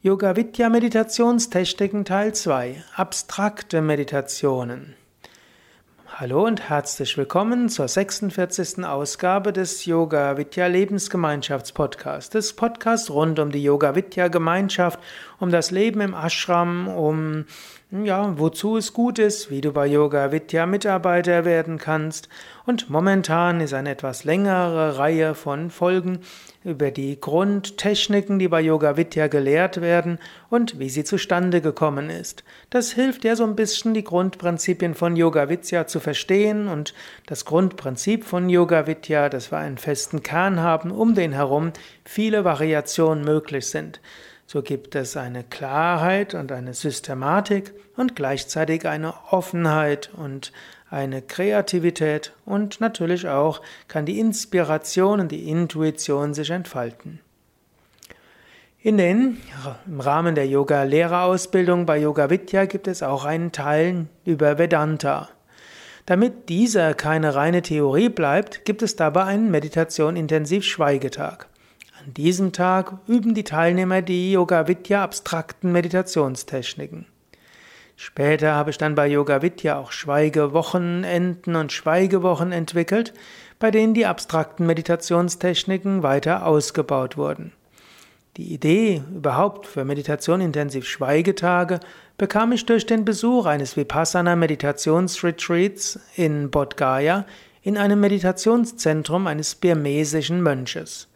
Yoga Vidya Meditationstechniken Teil 2 Abstrakte Meditationen Hallo und herzlich willkommen zur 46. Ausgabe des Yoga Vidya Lebensgemeinschaftspodcasts. Das Podcast rund um die Yoga Vidya Gemeinschaft, um das Leben im Ashram, um ja, wozu es gut ist, wie du bei Yoga Vidya Mitarbeiter werden kannst. Und momentan ist eine etwas längere Reihe von Folgen über die Grundtechniken, die bei Yoga Vidya gelehrt werden und wie sie zustande gekommen ist. Das hilft dir so ein bisschen, die Grundprinzipien von Yoga Vidya zu verstehen und das Grundprinzip von Yoga Vidya, dass wir einen festen Kern haben, um den herum viele Variationen möglich sind. So gibt es eine Klarheit und eine Systematik und gleichzeitig eine Offenheit und eine Kreativität und natürlich auch kann die Inspiration und die Intuition sich entfalten. In den, Im Rahmen der Yoga-Lehrerausbildung bei Yoga Vidya gibt es auch einen Teil über Vedanta. Damit dieser keine reine Theorie bleibt, gibt es dabei einen Meditation-Intensiv-Schweigetag. An diesem Tag üben die Teilnehmer die Yoga Vidya abstrakten Meditationstechniken. Später habe ich dann bei Yoga Vidya auch Schweigewochenenden und Schweigewochen entwickelt, bei denen die abstrakten Meditationstechniken weiter ausgebaut wurden. Die Idee überhaupt für Meditation intensiv Schweigetage bekam ich durch den Besuch eines Vipassana Meditationsretreats in Bodh Gaya in einem Meditationszentrum eines birmesischen Mönches.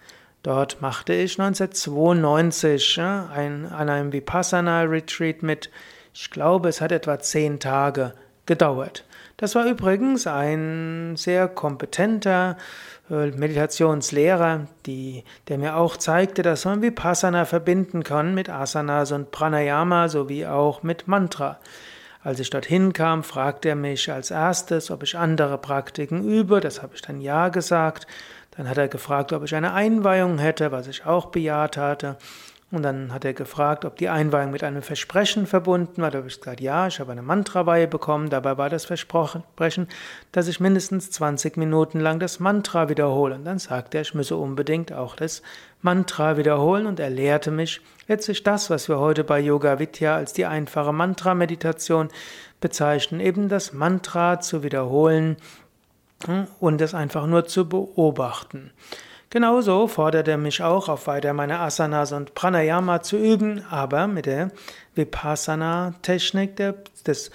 Dort machte ich 1992 ein, an einem Vipassana-Retreat mit. Ich glaube, es hat etwa zehn Tage gedauert. Das war übrigens ein sehr kompetenter äh, Meditationslehrer, die, der mir auch zeigte, dass man Vipassana verbinden kann mit Asanas und Pranayama sowie auch mit Mantra. Als ich dorthin kam, fragte er mich als erstes, ob ich andere Praktiken übe. Das habe ich dann ja gesagt. Dann hat er gefragt, ob ich eine Einweihung hätte, was ich auch bejaht hatte. Und dann hat er gefragt, ob die Einweihung mit einem Versprechen verbunden war. Da habe ich gesagt, ja, ich habe eine Mantraweihe bekommen. Dabei war das Versprechen, dass ich mindestens 20 Minuten lang das Mantra wiederhole. Und dann sagte er, ich müsse unbedingt auch das Mantra wiederholen. Und er lehrte mich letztlich das, was wir heute bei Yoga Vidya als die einfache Mantra-Meditation bezeichnen, eben das Mantra zu wiederholen und es einfach nur zu beobachten. Genauso fordert er mich auch auf, weiter meine Asanas und Pranayama zu üben, aber mit der Vipassana-Technik des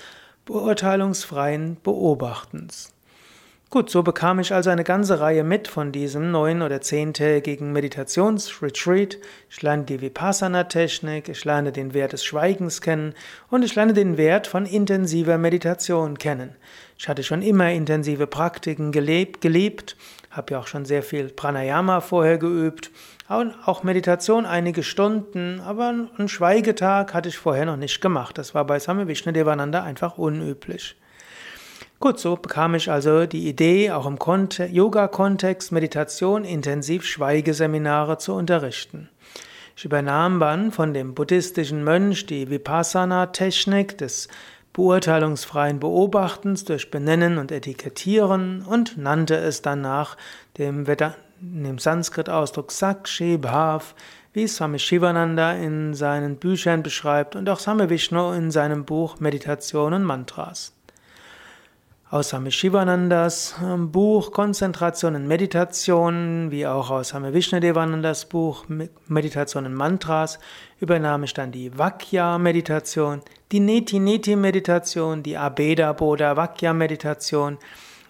beurteilungsfreien Beobachtens. Gut, so bekam ich also eine ganze Reihe mit von diesem neun- oder zehntägigen Meditationsretreat. Ich lerne die Vipassana-Technik, ich lerne den Wert des Schweigens kennen und ich lerne den Wert von intensiver Meditation kennen. Ich hatte schon immer intensive Praktiken gelebt, geliebt, habe ja auch schon sehr viel Pranayama vorher geübt, auch Meditation einige Stunden, aber einen Schweigetag hatte ich vorher noch nicht gemacht. Das war bei Same Vishnadevananda einfach unüblich. Gut, so bekam ich also die Idee, auch im Yoga-Kontext Meditation intensiv Schweigeseminare zu unterrichten. Ich übernahm dann von dem buddhistischen Mönch die Vipassana-Technik des beurteilungsfreien Beobachtens durch Benennen und Etikettieren und nannte es danach dem, dem Sanskrit-Ausdruck Sakshi Bhav, wie Swami Shivananda in seinen Büchern beschreibt und auch Swami Vishnu in seinem Buch Meditation und Mantras. Aus Swami Shivanandas ähm, Buch Konzentration und Meditation, wie auch aus Swami Vishnadevanandas Buch Meditation und Mantras, übernahm ich dann die Vakya-Meditation, die Neti-Neti-Meditation, die Abeda-Bodha-Vakya-Meditation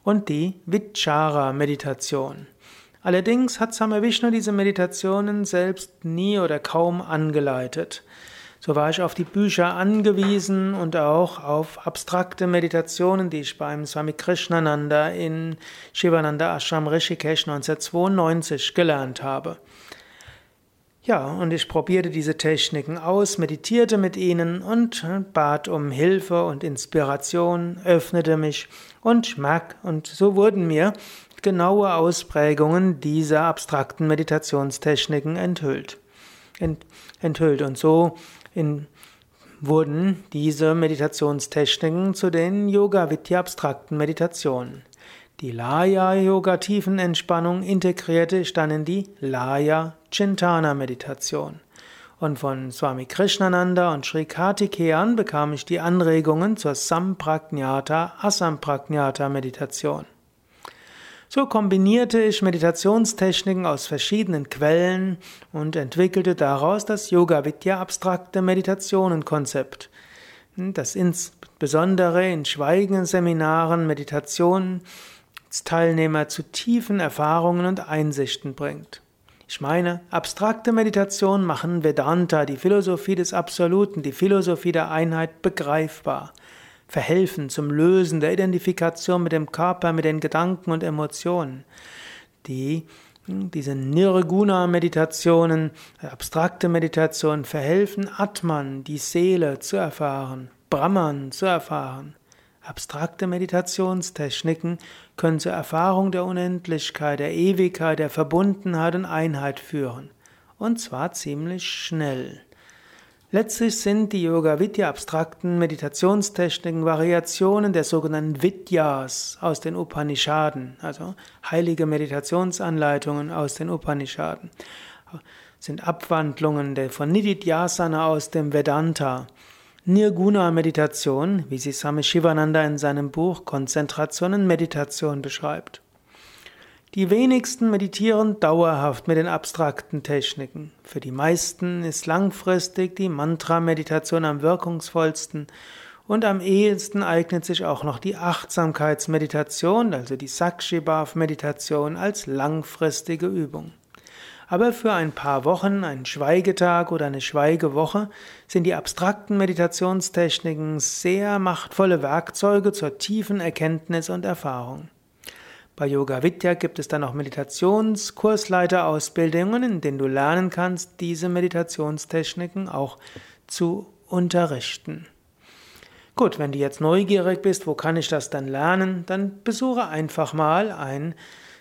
und die Vichara-Meditation. Allerdings hat Swami Vishnu diese Meditationen selbst nie oder kaum angeleitet. So war ich auf die Bücher angewiesen und auch auf abstrakte Meditationen, die ich beim Swami Krishnananda in Shivananda Ashram Rishikesh 1992 gelernt habe. Ja, und ich probierte diese Techniken aus, meditierte mit ihnen und bat um Hilfe und Inspiration, öffnete mich und merk, und so wurden mir genaue Ausprägungen dieser abstrakten Meditationstechniken enthüllt. Ent, enthüllt. Und so in, wurden diese Meditationstechniken zu den Yoga-Vidya abstrakten Meditationen. Die Laya-Yoga-Tiefenentspannung integrierte ich dann in die Laya-Chintana-Meditation. Und von Swami Krishnananda und Sri Kartikeyan bekam ich die Anregungen zur Samprajnata Asamprajnata Meditation. So kombinierte ich Meditationstechniken aus verschiedenen Quellen und entwickelte daraus das Yoga Vidya abstrakte Meditationen-Konzept, das insbesondere in schweigenden Seminaren Meditationen Teilnehmer zu tiefen Erfahrungen und Einsichten bringt. Ich meine, abstrakte Meditationen machen Vedanta, die Philosophie des Absoluten, die Philosophie der Einheit begreifbar verhelfen zum Lösen der Identifikation mit dem Körper, mit den Gedanken und Emotionen. Die, diese Nirguna-Meditationen, abstrakte Meditationen verhelfen Atman, die Seele zu erfahren, Brahman zu erfahren. Abstrakte Meditationstechniken können zur Erfahrung der Unendlichkeit, der Ewigkeit, der Verbundenheit und Einheit führen. Und zwar ziemlich schnell. Letztlich sind die Yoga Vidya abstrakten Meditationstechniken Variationen der sogenannten Vidyas aus den Upanishaden, also heilige Meditationsanleitungen aus den Upanishaden, sind Abwandlungen der von Nididhyasana aus dem Vedanta. Nirguna-Meditation, wie sie Swami Shivananda in seinem Buch Konzentration und Meditation beschreibt. Die wenigsten meditieren dauerhaft mit den abstrakten Techniken. Für die meisten ist langfristig die Mantra-Meditation am wirkungsvollsten und am ehesten eignet sich auch noch die Achtsamkeitsmeditation, also die Sakshibhav-Meditation als langfristige Übung. Aber für ein paar Wochen, einen Schweigetag oder eine Schweigewoche sind die abstrakten Meditationstechniken sehr machtvolle Werkzeuge zur tiefen Erkenntnis und Erfahrung. Bei Yoga Vidya gibt es dann auch Meditationskursleiterausbildungen, in denen du lernen kannst, diese Meditationstechniken auch zu unterrichten. Gut, wenn du jetzt neugierig bist, wo kann ich das dann lernen, dann besuche einfach mal ein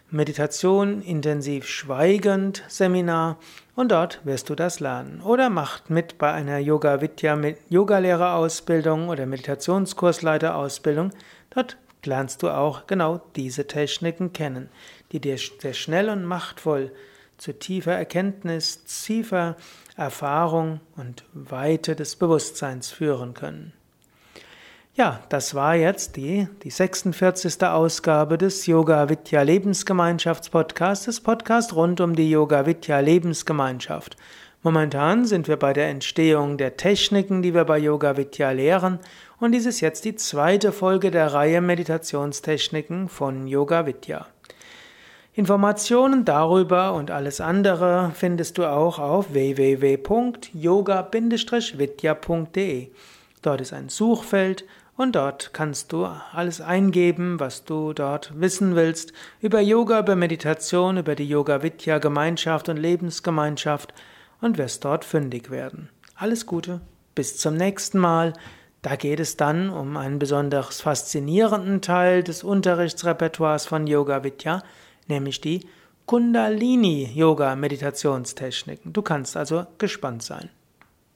Meditation intensiv schweigend Seminar und dort wirst du das lernen. Oder macht mit bei einer Yoga Vidya Yogalehrerausbildung oder Meditationskursleiterausbildung. Dort lernst du auch genau diese Techniken kennen, die dir sehr schnell und machtvoll zu tiefer Erkenntnis, tiefer Erfahrung und Weite des Bewusstseins führen können. Ja, das war jetzt die, die 46. Ausgabe des Yoga Vidya Lebensgemeinschaftspodcasts, des Podcast rund um die Yoga Vidya Lebensgemeinschaft. Momentan sind wir bei der Entstehung der Techniken, die wir bei Yoga Vidya lehren, und dies ist jetzt die zweite Folge der Reihe Meditationstechniken von Yoga Vidya. Informationen darüber und alles andere findest du auch auf www.yoga-vidya.de. Dort ist ein Suchfeld und dort kannst du alles eingeben, was du dort wissen willst über Yoga, über Meditation, über die Yoga Vidya Gemeinschaft und Lebensgemeinschaft und wirst dort fündig werden. Alles Gute, bis zum nächsten Mal. Da geht es dann um einen besonders faszinierenden Teil des Unterrichtsrepertoires von Yoga Vidya, nämlich die Kundalini Yoga Meditationstechniken. Du kannst also gespannt sein.